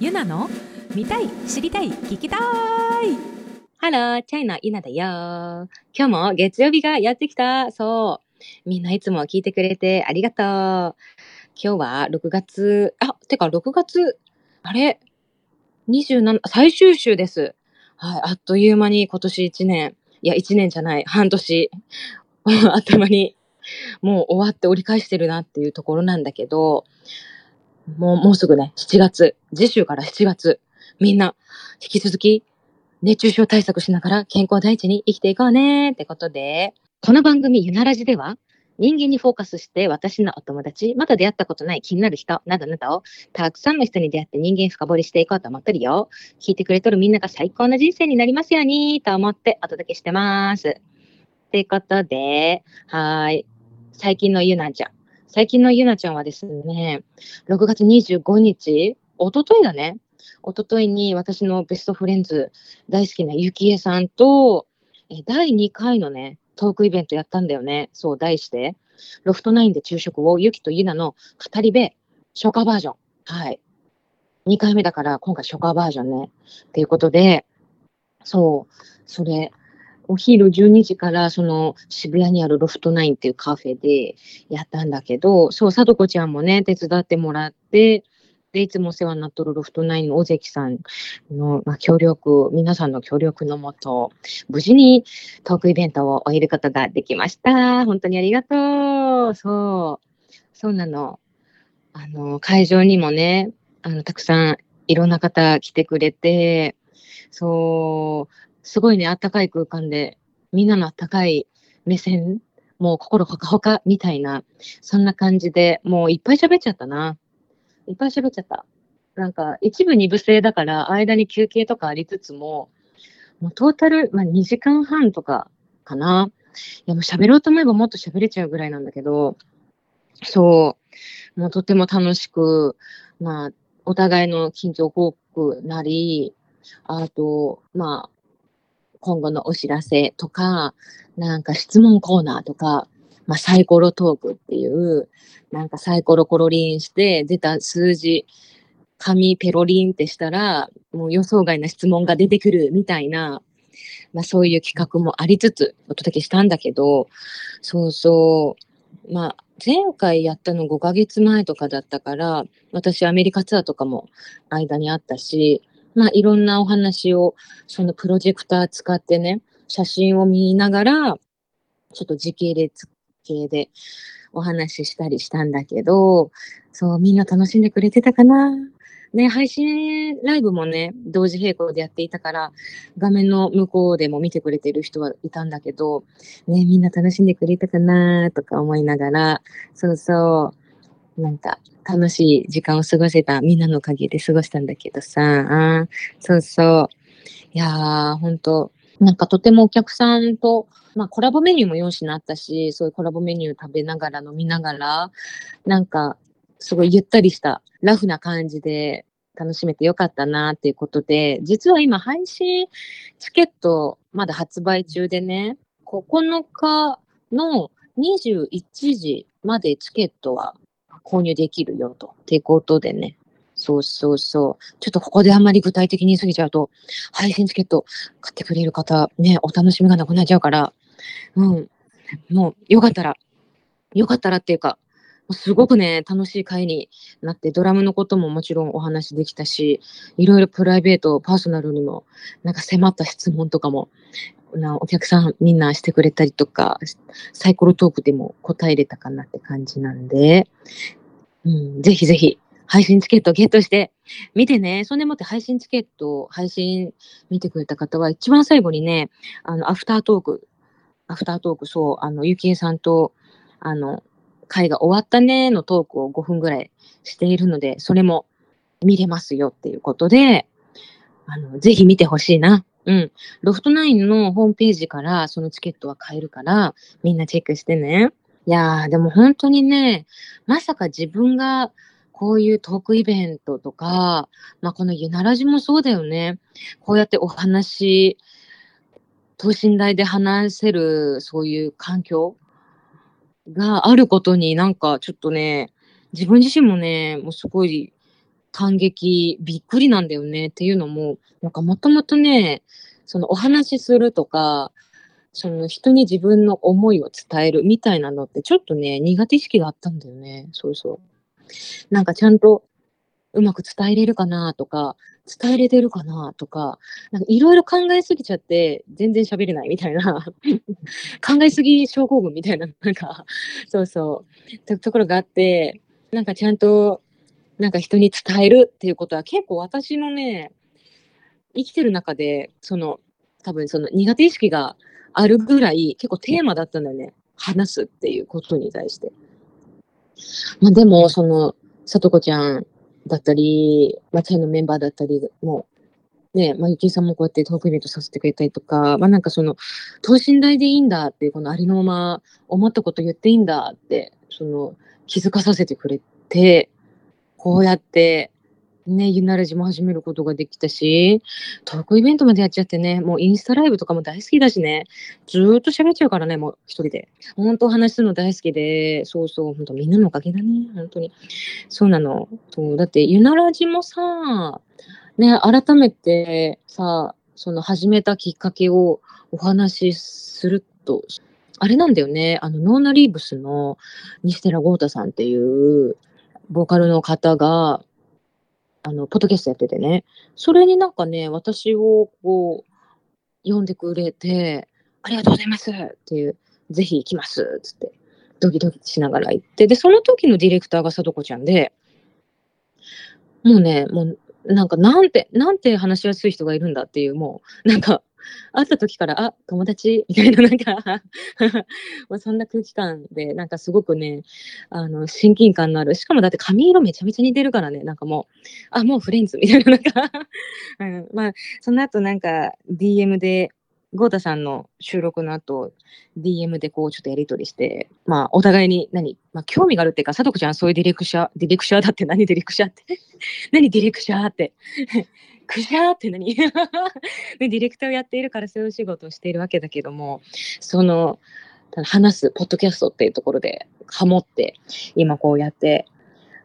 ゆなの見たい知りたい聞きたいハロー、チャイのゆなだよ。今日も月曜日がやってきた。そう。みんないつも聞いてくれてありがとう。今日は6月、あ、てか6月、あれ ?27、最終週です。はい、あっという間に今年1年、いや1年じゃない、半年、あっという間にもう終わって折り返してるなっていうところなんだけど、もう、もうすぐね、7月、次週から7月、みんな、引き続き、熱中症対策しながら健康第一に生きていこうねってことで、この番組ゆならじでは、人間にフォーカスして私のお友達、まだ出会ったことない気になる人などなどをたくさんの人に出会って人間深掘りしていこうと思ってるよ。聞いてくれとるみんなが最高な人生になりますようにと思ってお届けしてます。ってことで、はい。最近のゆなちゃん。最近のゆなちゃんはですね、6月25日、おとといだね。おとといに私のベストフレンズ、大好きなゆきえさんと、え第2回のね、トークイベントやったんだよね。そう、題して、ロフトナインで昼食をゆきとゆなの2人で、初夏バージョン。はい。2回目だから、今回初夏バージョンね。っていうことで、そう、それ、お昼12時から、その、渋谷にあるロフトナインっていうカフェでやったんだけど、そう、さとこちゃんもね、手伝ってもらって、で、いつもお世話になっとるロフトナインの尾関さんの、まあ、協力、皆さんの協力のもと、無事にトークイベントを終えることができました。本当にありがとう。そう。そうなの。あの、会場にもね、あの、たくさんいろんな方来てくれて、そう、すごいね、あったかい空間で、みんなのあったかい目線、もう心ほかほかみたいな、そんな感じで、もういっぱい喋っちゃったな。いっぱい喋っちゃった。なんか、一部二部制だから、間に休憩とかありつつも、もうトータル、まあ、2時間半とかかな。いや、もう喋ろうと思えばもっと喋れちゃうぐらいなんだけど、そう、もうとても楽しく、まあ、お互いの近況報告なり、あと、まあ、今後のお知らせとか、なんか質問コーナーとか、まあ、サイコロトークっていう、なんかサイコロコロリンして出た数字、紙ペロリンってしたら、もう予想外な質問が出てくるみたいな、まあそういう企画もありつつお届けしたんだけど、そうそう、まあ前回やったの5ヶ月前とかだったから、私アメリカツアーとかも間にあったし、まあいろんなお話をそのプロジェクター使ってね、写真を見ながら、ちょっと時系列系でお話ししたりしたんだけど、そう、みんな楽しんでくれてたかな。ね、配信ライブもね、同時並行でやっていたから、画面の向こうでも見てくれてる人はいたんだけど、ね、みんな楽しんでくれたかなとか思いながら、そうそう、なんか楽しい時間を過ごせたみんなのおかげで過ごしたんだけどさ、そうそう。いやー、ほんと、なんかとてもお客さんと、まあコラボメニューも4品あったし、そういうコラボメニュー食べながら飲みながら、なんかすごいゆったりしたラフな感じで楽しめてよかったなっていうことで、実は今配信チケットまだ発売中でね、9日の21時までチケットは購入できるよと。ってことでね。そうそうそう。ちょっとここであんまり具体的に過ぎちゃうと、配信チケット買ってくれる方、ね、お楽しみがなくなっちゃうから、うん。もう、よかったら、よかったらっていうか、すごくね、楽しい会になって、ドラムのことももちろんお話できたし、いろいろプライベート、パーソナルにも、なんか迫った質問とかも、なお客さんみんなしてくれたりとか、サイコロトークでも答えれたかなって感じなんで、うん、ぜひぜひ、配信チケットゲットして見てね。そんでもって配信チケット、配信見てくれた方は、一番最後にね、あの、アフタートーク、アフタートーク、そう、あの、ゆきえさんと、あの、会が終わったねのトークを5分ぐらいしているので、それも見れますよっていうことで、あの、ぜひ見てほしいな。うん。ロフトナインのホームページからそのチケットは買えるから、みんなチェックしてね。いやー、でも本当にね、まさか自分がこういうトークイベントとか、まあこのゆならじもそうだよね。こうやってお話、等身大で話せるそういう環境があることになんかちょっとね、自分自身もね、もうすごい感激、びっくりなんだよねっていうのも、なんかもともとね、そのお話しするとか、その人に自分の思いを伝えるみたいなのってちょっとね、苦手意識があったんだよね。そうそう。なんかちゃんとうまく伝えれるかなとか、伝えれてるかなとか、なんかいろいろ考えすぎちゃって全然喋れないみたいな、考えすぎ症候群みたいな、なんか、そうそう、とところがあって、なんかちゃんと、なんか人に伝えるっていうことは結構私のね、生きてる中で、その、多分その苦手意識があるぐらい結構テーマだったんだよね。話すっていうことに対して。まあでも、その、さとこちゃんだったり、まあ、チャイのメンバーだったりも、ね、まあ、ゆきさんもこうやってトークイベントさせてくれたりとか、まあ、なんかその、等身大でいいんだっていう、このありのまま思ったこと言っていいんだって、その、気づかさせてくれて、こうやってね、ゆならじも始めることができたし、トークイベントまでやっちゃってね、もうインスタライブとかも大好きだしね、ずっと喋っちゃうからね、もう一人で。本当話するの大好きで、そうそう、本当みんなのおかげだね、本当に。そうなの。そうだって、ゆならじもさ、ね、改めてさ、その始めたきっかけをお話しすると、あれなんだよね、あの、ノーナリーブスの西寺豪太さんっていう、ボーカルの方が、あの、ポッドキャストやっててね、それになんかね、私をこう、呼んでくれて、ありがとうございますっていう、ぜひ行きますっつって、ドキドキしながら行って、で、その時のディレクターがさとこちゃんで、もうね、もう、なんか、なんて、なんて話しやすい人がいるんだっていう、もう、なんか、会った時から、あ、友達？みたいな、なんか まあそんな空気感で、なんかすごくね、あの、親近感のある。しかもだって髪色めちゃめちゃ似てるからね、なんかもう、あ、もうフレンズみたいな、なんか。うん、まあ、その後なんか DM で、ゴータさんの収録の後、DM でこうちょっとやりとりして、まあお互いに何、まあ興味があるっていうか、さとこちゃんそういうディレクシャー、ディレクシャーだって何ディレクシャーって？何ディレクシャーって？クジャーって何？ディレクターをやっているからそういう仕事をしているわけだけども、その、話す、ポッドキャストっていうところでハモって、今こうやって、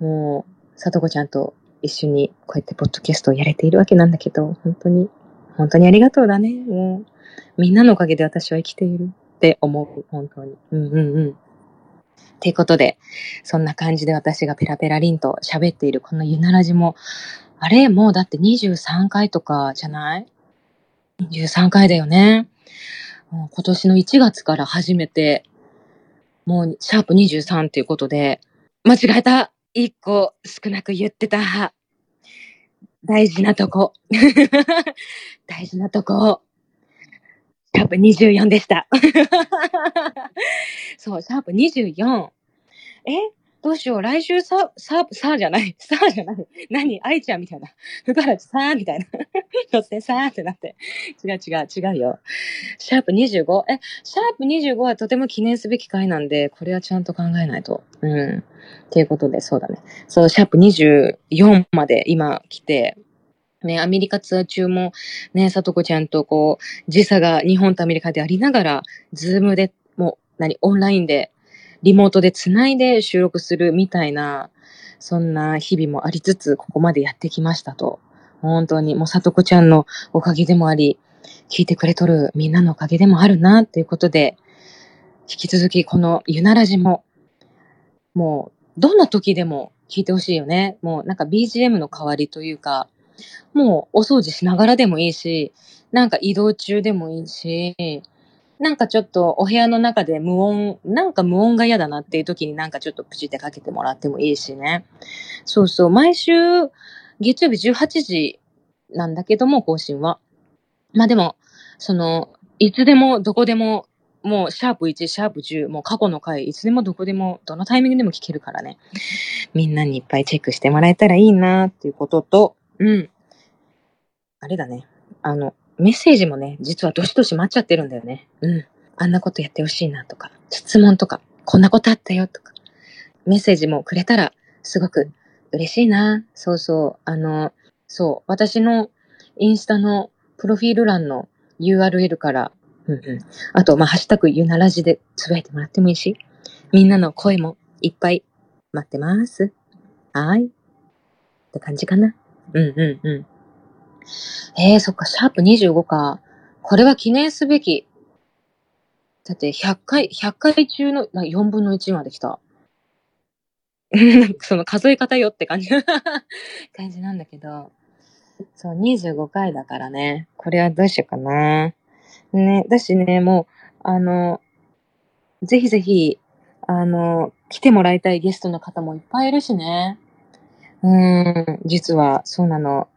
もう、さとこちゃんと一緒にこうやってポッドキャストをやれているわけなんだけど、本当に、本当にありがとうだね。もう、みんなのおかげで私は生きているって思う。本当に。うんうんうん。っていうことで、そんな感じで私がペラペラリンと喋っているこのゆならじも、あれもうだって23回とかじゃない ?23 回だよね。今年の1月から始めて、もうシャープ23っていうことで、間違えた !1 個少なく言ってた。大事なとこ。大事なとこ。シャープ24でした。そう、シャープ24。え？どうしよう、来週さ、さ、さじゃない、さじゃない。何？愛ちゃんみたいな。ふからちさみたいな。乗ってさーってなって。違う違う、違うよ。シャープ 25? え、シャープ25はとても記念すべき回なんで、これはちゃんと考えないと。うん。っていうことで、そうだね。そう、シャープ24まで今来て、ね、アメリカツアー中も、ね、さとこちゃんとこう、時差が日本とアメリカでありながら、ズームで、もう、何、オンラインでリモートでつないで収録するみたいな、そんな日々もありつつ、ここまでやってきましたと。本当に、もうさとこちゃんのおかげでもあり、聞いてくれとるみんなのおかげでもあるな、ということで、引き続きこのゆならじも、もう、どんな時でも聞いてほしいよね。もうなんか BGM の代わりというか、もうお掃除しながらでもいいし、なんか移動中でもいいし、なんかちょっとお部屋の中で無音、なんか無音が嫌だなっていう時になんかちょっとプチってかけてもらってもいいしね。そうそう、毎週月曜日18時なんだけども、更新は。まあでも、その、いつでもどこでも、もうシャープ1、シャープ10、もう過去の回、いつでもどこでも、どのタイミングでも聞けるからね。みんなにいっぱいチェックしてもらえたらいいなっていうことと、うん。あれだね。あの、メッセージもね、実はどしどし待っちゃってるんだよね。うん。あんなことやってほしいなとか、質問とか、こんなことあったよとか、メッセージもくれたら、すごく嬉しいな。そうそう。あの、そう。私のインスタのプロフィール欄の URL から、うんうん。あと、まあ、ハッシュタグゆならじでつぶやいてもらってもいいし、みんなの声もいっぱい待ってます。はい。って感じかな。うんうんうん。えー、そっか、シャープ25か。これは記念すべき。だって100回、100回中の4分の1まで来た。その数え方よって感じ 感じなんだけど。そう、25回だからね。これはどうしようかな。ね、だしね、もう、あの、ぜひぜひ、あの、来てもらいたいゲストの方もいっぱいいるしね。うん、実は、そうなの。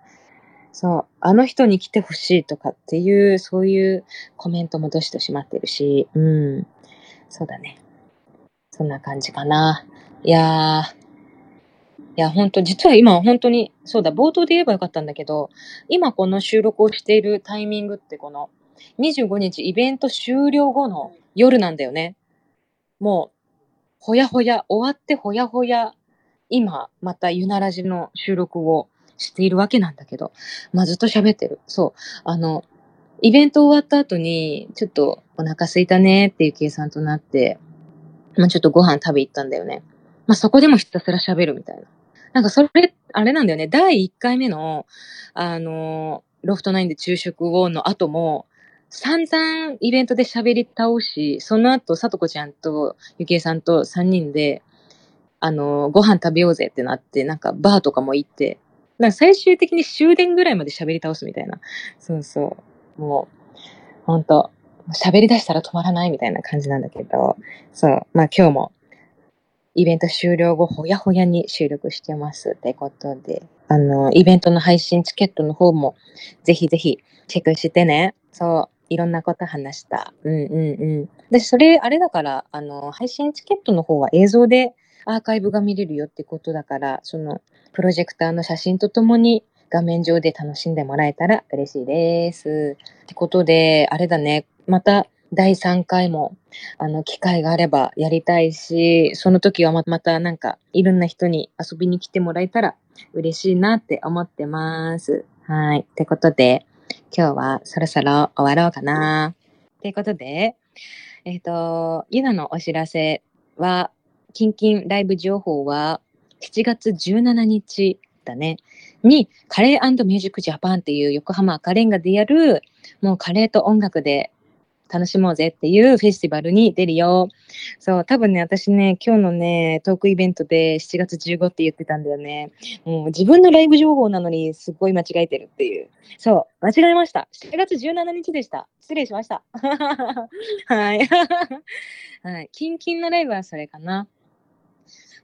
そう、あの人に来てほしいとかっていう、そういうコメントもどしどし待ってるし、うん、そうだね。そんな感じかな。いやー、いや、本当実は今本当に、そうだ、冒頭で言えばよかったんだけど、今この収録をしているタイミングってこの、25日イベント終了後の夜なんだよね。もう、ほやほや、終わってほやほや、今、またゆならじの収録をしているわけなんだけど、まあ、ずっと喋ってる。そう。あの、イベント終わった後に、ちょっとお腹空いたねっていう計算となって、まあ、ちょっとご飯食べ行ったんだよね。まあ、そこでもひたすら喋るみたいな。なんかそれ、あれなんだよね。第1回目の、あの、ロフトナインで昼食をの後も、散々イベントで喋り倒し、その後、さとこちゃんとゆきえさんと3人で、あの、ご飯食べようぜってなって、なんかバーとかも行って、なんか最終的に終電ぐらいまで喋り倒すみたいな。そうそう。もう、ほんと、喋り出したら止まらないみたいな感じなんだけど、そう。まあ今日も、イベント終了後、ほやほやに収録してますってことで、あの、イベントの配信チケットの方も、ぜひぜひチェックしてね。そう。いろんなこと話した。うんうんうん。で、それ、あれだから、あの、配信チケットの方は映像でアーカイブが見れるよってことだから、その、プロジェクターの写真とともに画面上で楽しんでもらえたら嬉しいです。ってことで、あれだね、また第3回も、あの、機会があればやりたいし、その時はまたなんか、いろんな人に遊びに来てもらえたら嬉しいなって思ってます。はい。ってことで、今日はそろそろ終わろうかな。ってことで、えっ、と、ゆなのお知らせは、キンキンライブ情報は、7月17日だね、に、カレーミュージックジャパンっていう横浜赤レンガでやる、もうカレーと音楽で楽しもうぜっていうフェスティバルに出るよ。そう、多分ね、私ね、今日のね、トークイベントで7月15って言ってたんだよね。もう自分のライブ情報なのにすごい間違えてるっていう。そう、間違えました。7月17日でした。失礼しました。はい。はい。キンキンのライブはそれかな。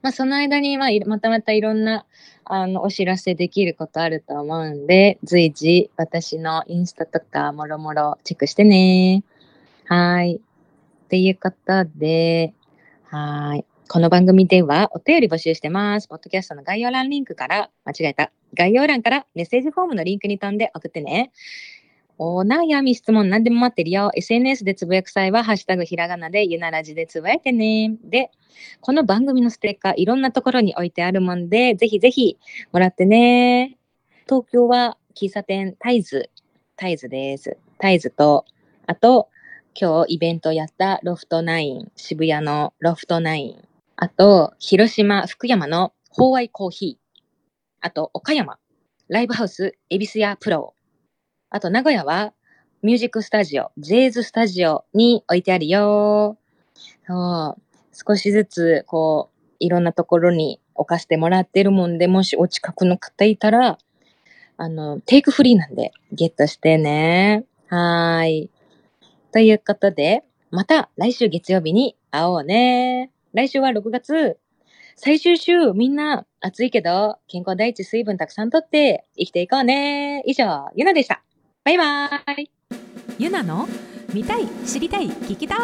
まあ、その間に、まあ、またまたいろんな、あの、お知らせできることあると思うんで、随時、私のインスタとか、もろもろチェックしてね。はい。っていうことで、はい。この番組ではお便り募集してます。ポッドキャストの概要欄リンクから、間違えた。概要欄からメッセージフォームのリンクに飛んで送ってね。お悩み、質問何でも待ってるよ。SNS でつぶやく際は、ハッシュタグひらがなでゆならじでつぶやいてね。で、この番組のステッカー、いろんなところに置いてあるもんで、ぜひぜひもらってね。東京は喫茶店タイズ、タイズです。タイズと、あと、今日イベントやったロフトナイン、渋谷のロフトナイン。あと、広島、福山のホーワイコーヒー。あと、岡山、ライブハウス、恵比寿屋プロ。あと、名古屋は、ミュージックスタジオ、ジェイズスタジオに置いてあるよ。そう。少しずつ、こう、いろんなところに置かせてもらってるもんで、もしお近くの方いたら、あの、テイクフリーなんで、ゲットしてね。はい。ということで、また来週月曜日に会おうね。来週は6月。最終週、みんな暑いけど、健康第一水分たくさんとって生きていこうね。以上、ゆなでした。バイバイ。ゆなの見たい知りたい聞きたい